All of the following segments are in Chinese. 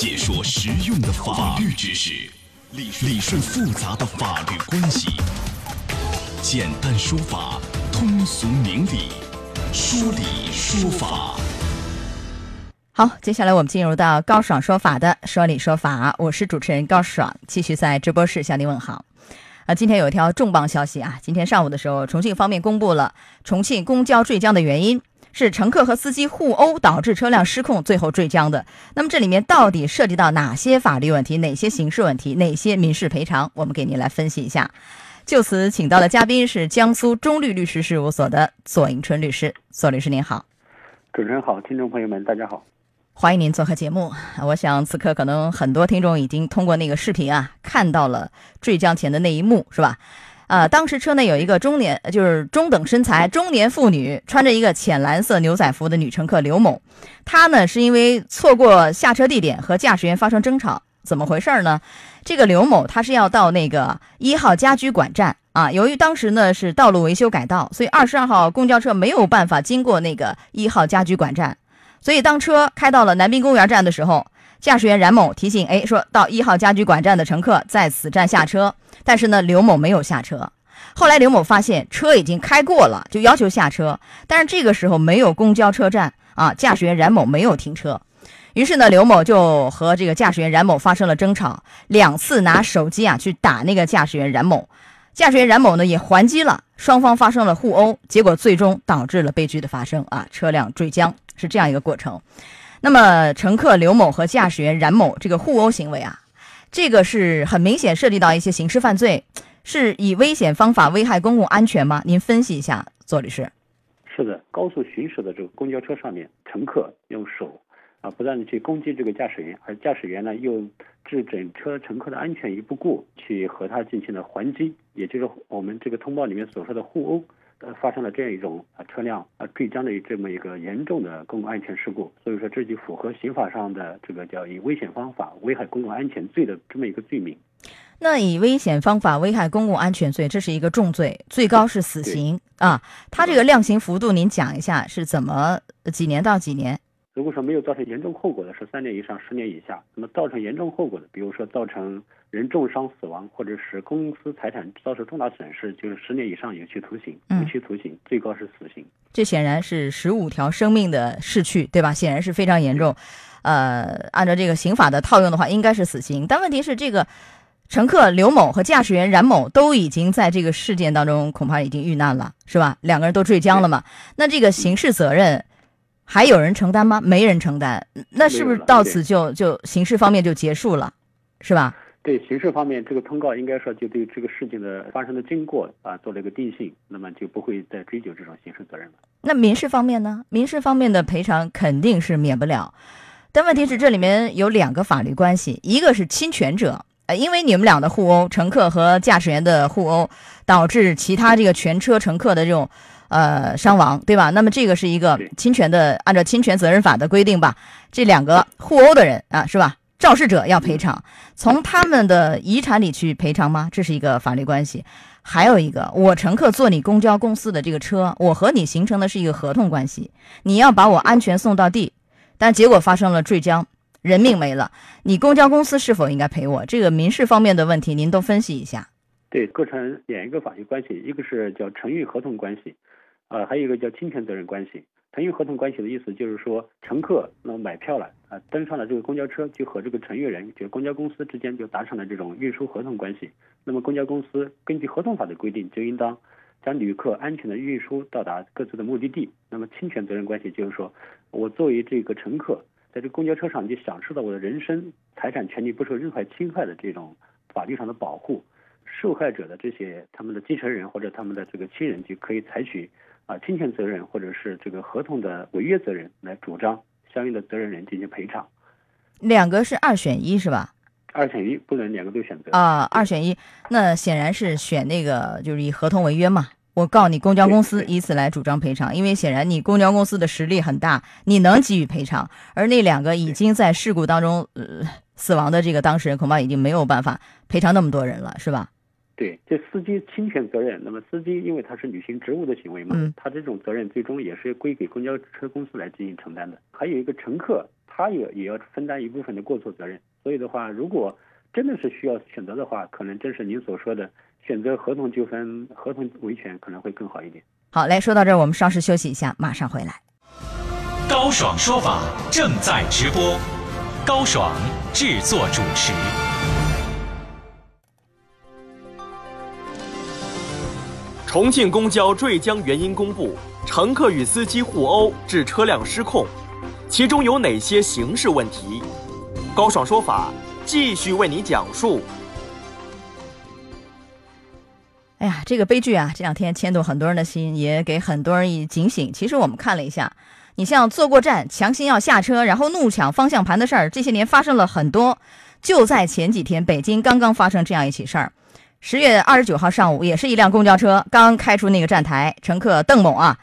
解说实用的法律知识，理理顺复杂的法律关系，简单说法，通俗明理，说理说法。好，接下来我们进入到高爽说法的说理说法，我是主持人高爽，继续在直播室向您问好。啊，今天有一条重磅消息啊！今天上午的时候，重庆方面公布了重庆公交坠江的原因是乘客和司机互殴导致车辆失控，最后坠江的。那么这里面到底涉及到哪些法律问题、哪些刑事问题、哪些民事赔偿？我们给您来分析一下。就此，请到的嘉宾是江苏中律律师事务所的左迎春律师。左律师您好，主持人好，听众朋友们大家好。欢迎您做客节目。我想此刻可能很多听众已经通过那个视频啊，看到了坠江前的那一幕，是吧？呃，当时车内有一个中年，就是中等身材中年妇女，穿着一个浅蓝色牛仔服的女乘客刘某。她呢是因为错过下车地点和驾驶员发生争吵，怎么回事呢？这个刘某她是要到那个一号家居馆站啊，由于当时呢是道路维修改道，所以二十二号公交车没有办法经过那个一号家居馆站。所以，当车开到了南滨公园站的时候，驾驶员冉某提醒：“哎，说到一号家居馆站的乘客在此站下车。”但是呢，刘某没有下车。后来，刘某发现车已经开过了，就要求下车。但是这个时候没有公交车站啊，驾驶员冉某没有停车。于是呢，刘某就和这个驾驶员冉某发生了争吵，两次拿手机啊去打那个驾驶员冉某。驾驶员冉某呢也还击了，双方发生了互殴，结果最终导致了悲剧的发生啊，车辆坠江。是这样一个过程，那么乘客刘某和驾驶员冉某这个互殴行为啊，这个是很明显涉及到一些刑事犯罪，是以危险方法危害公共安全吗？您分析一下，左律师。是的，高速行驶的这个公交车上面，乘客用手啊不断的去攻击这个驾驶员，而驾驶员呢又置整车乘客的安全于不顾，去和他进行了还击，也就是我们这个通报里面所说的互殴。呃，发生了这样一种啊车辆啊坠江的这么一个严重的公共安全事故，所以说这就符合刑法上的这个叫以危险方法危害公共安全罪的这么一个罪名。那以危险方法危害公共安全罪，这是一个重罪，最高是死刑啊。它这个量刑幅度，您讲一下是怎么几年到几年？如果说没有造成严重后果的是三年以上十年以下，那么造成严重后果的，比如说造成人重伤死亡，或者使公司财产遭受重大损失，就是十年以上有期徒刑，无期徒刑，最高是死刑。这显然是十五条生命的逝去，对吧？显然是非常严重。呃，按照这个刑法的套用的话，应该是死刑。但问题是，这个乘客刘某和驾驶员冉某都已经在这个事件当中恐怕已经遇难了，是吧？两个人都坠江了嘛？那这个刑事责任。还有人承担吗？没人承担，那是不是到此就就刑事方面就结束了，是吧？对刑事方面，这个通告应该说就对这个事情的发生的经过啊做了一个定性，那么就不会再追究这种刑事责任了。那民事方面呢？民事方面的赔偿肯定是免不了，但问题是这里面有两个法律关系，一个是侵权者，呃，因为你们俩的互殴，乘客和驾驶员的互殴，导致其他这个全车乘客的这种。呃，伤亡对吧？那么这个是一个侵权的，按照侵权责任法的规定吧，这两个互殴的人啊，是吧？肇事者要赔偿，从他们的遗产里去赔偿吗？这是一个法律关系。还有一个，我乘客坐你公交公司的这个车，我和你形成的是一个合同关系，你要把我安全送到地，但结果发生了坠江，人命没了，你公交公司是否应该赔我？这个民事方面的问题，您都分析一下。对，构成两一个法律关系，一个是叫承运合同关系。啊，还有一个叫侵权责任关系。乘运合同关系的意思就是说，乘客那么买票了啊，登上了这个公交车，就和这个乘运人，就是公交公司之间就达成了这种运输合同关系。那么公交公司根据合同法的规定，就应当将旅客安全的运输到达各自的目的地。那么侵权责任关系就是说，我作为这个乘客，在这公交车上就享受到我的人身财产权利不受任何侵害的这种法律上的保护。受害者的这些他们的继承人或者他们的这个亲人就可以采取。啊，侵权责任或者是这个合同的违约责任来主张相应的责任人进行赔偿，两个是二选一是吧？二选一不能两个都选择啊，二选一，那显然是选那个就是以合同违约嘛。我告你公交公司，以此来主张赔偿，因为显然你公交公司的实力很大，你能给予赔偿，而那两个已经在事故当中呃死亡的这个当事人，恐怕已经没有办法赔偿那么多人了，是吧？对，这司机侵权责任，那么司机因为他是履行职务的行为嘛，嗯他这种责任最终也是归给公交车公司来进行承担的。还有一个乘客，他也也要分担一部分的过错责任。所以的话，如果真的是需要选择的话，可能正是您所说的选择合同纠纷、合同维权可能会更好一点。好，来说到这儿，我们稍事休息一下，马上回来。高爽说法正在直播，高爽制作主持。重庆公交坠江原因公布，乘客与司机互殴致车辆失控，其中有哪些刑事问题？高爽说法继续为你讲述。哎呀，这个悲剧啊，这两天牵动很多人的心，也给很多人以警醒。其实我们看了一下，你像坐过站强行要下车，然后怒抢方向盘的事儿，这些年发生了很多。就在前几天，北京刚刚发生这样一起事儿。十月二十九号上午，也是一辆公交车刚开出那个站台，乘客邓某啊，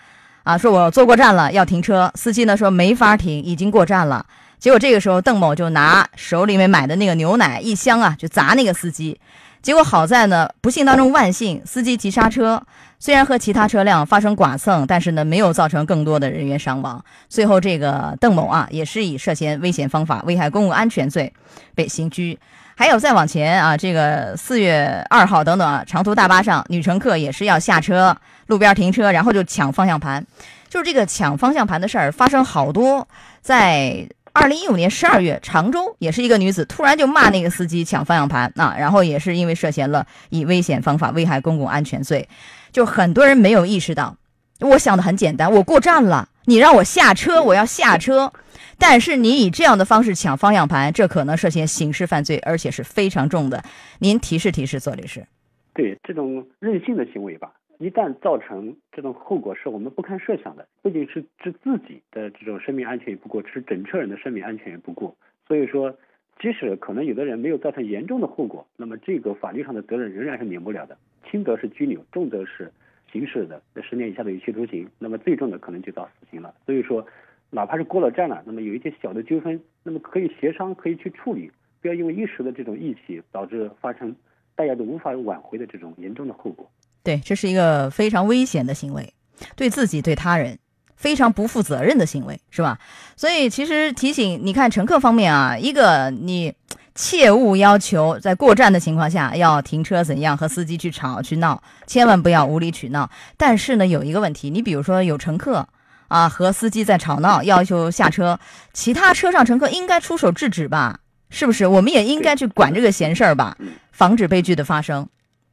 啊说我坐过站了，要停车。司机呢说没法停，已经过站了。结果这个时候，邓某就拿手里面买的那个牛奶一箱啊，就砸那个司机。结果好在呢，不幸当中万幸，司机急刹车，虽然和其他车辆发生剐蹭，但是呢没有造成更多的人员伤亡。最后这个邓某啊，也是以涉嫌危险方法危害公共安全罪被刑拘。还有再往前啊，这个四月二号等等啊，长途大巴上女乘客也是要下车，路边停车，然后就抢方向盘，就是这个抢方向盘的事儿发生好多，在。二零一五年十二月，常州也是一个女子突然就骂那个司机抢方向盘啊，然后也是因为涉嫌了以危险方法危害公共安全罪，就很多人没有意识到。我想的很简单，我过站了，你让我下车，我要下车，但是你以这样的方式抢方向盘，这可能涉嫌刑事犯罪，而且是非常重的。您提示提示，左律师。对这种任性的行为吧。一旦造成这种后果是我们不堪设想的，不仅是置自己的这种生命安全也不顾，是整车人的生命安全也不顾。所以说，即使可能有的人没有造成严重的后果，那么这个法律上的责任仍然是免不了的。轻则是拘留，重则是刑事的十年以下的有期徒刑，那么最重的可能就到死刑了。所以说，哪怕是过了站了，那么有一些小的纠纷，那么可以协商，可以去处理，不要因为一时的这种义气，导致发生大家都无法挽回的这种严重的后果。对，这是一个非常危险的行为，对自己对他人非常不负责任的行为，是吧？所以其实提醒你看乘客方面啊，一个你切勿要求在过站的情况下要停车怎样和司机去吵去闹，千万不要无理取闹。但是呢，有一个问题，你比如说有乘客啊和司机在吵闹，要求下车，其他车上乘客应该出手制止吧？是不是？我们也应该去管这个闲事儿吧，防止悲剧的发生，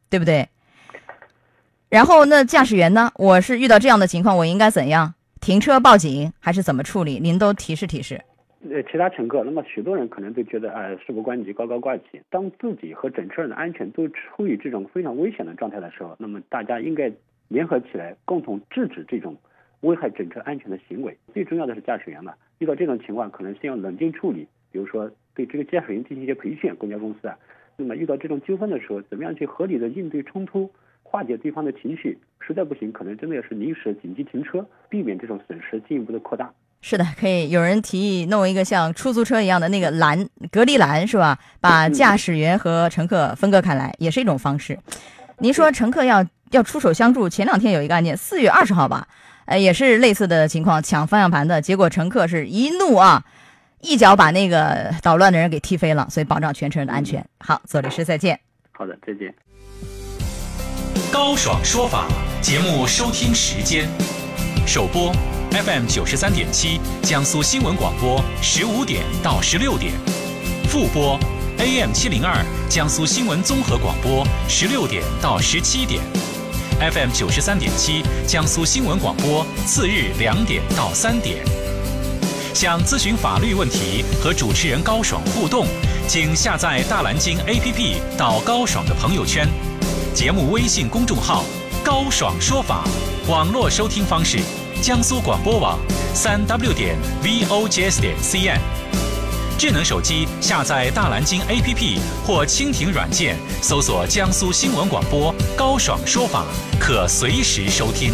对不对？然后那驾驶员呢？我是遇到这样的情况，我应该怎样？停车报警还是怎么处理？您都提示提示。呃，其他乘客，那么许多人可能都觉得，呃，事不关己，高高挂起。当自己和整车人的安全都处于这种非常危险的状态的时候，那么大家应该联合起来，共同制止这种危害整车安全的行为。最重要的是驾驶员嘛，遇到这种情况，可能先要冷静处理，比如说对这个驾驶员进行一些培训，公交公司啊。那么遇到这种纠纷的时候，怎么样去合理的应对冲突？化解对方的情绪，实在不行，可能真的要是临时紧急停车，避免这种损失进一步的扩大。是的，可以。有人提议弄一个像出租车一样的那个栏，隔离栏是吧？把驾驶员和乘客分割开来，也是一种方式。您说乘客要要出手相助，前两天有一个案件，四月二十号吧，呃，也是类似的情况，抢方向盘的结果，乘客是一怒啊，一脚把那个捣乱的人给踢飞了，所以保障全车人的安全。好，左律师再见。好的，再见。高爽说法节目收听时间：首播 FM 九十三点七，江苏新闻广播十五点到十六点；复播 AM 七零二，江苏新闻综合广播十六点到十七点；FM 九十三点七，江苏新闻广播次日两点到三点。想咨询法律问题和主持人高爽互动，请下载大蓝鲸 APP 到高爽的朋友圈。节目微信公众号“高爽说法”，网络收听方式：江苏广播网三 w 点 vogs 点 cn。智能手机下载大蓝鲸 APP 或蜻蜓软件，搜索江苏新闻广播“高爽说法”，可随时收听。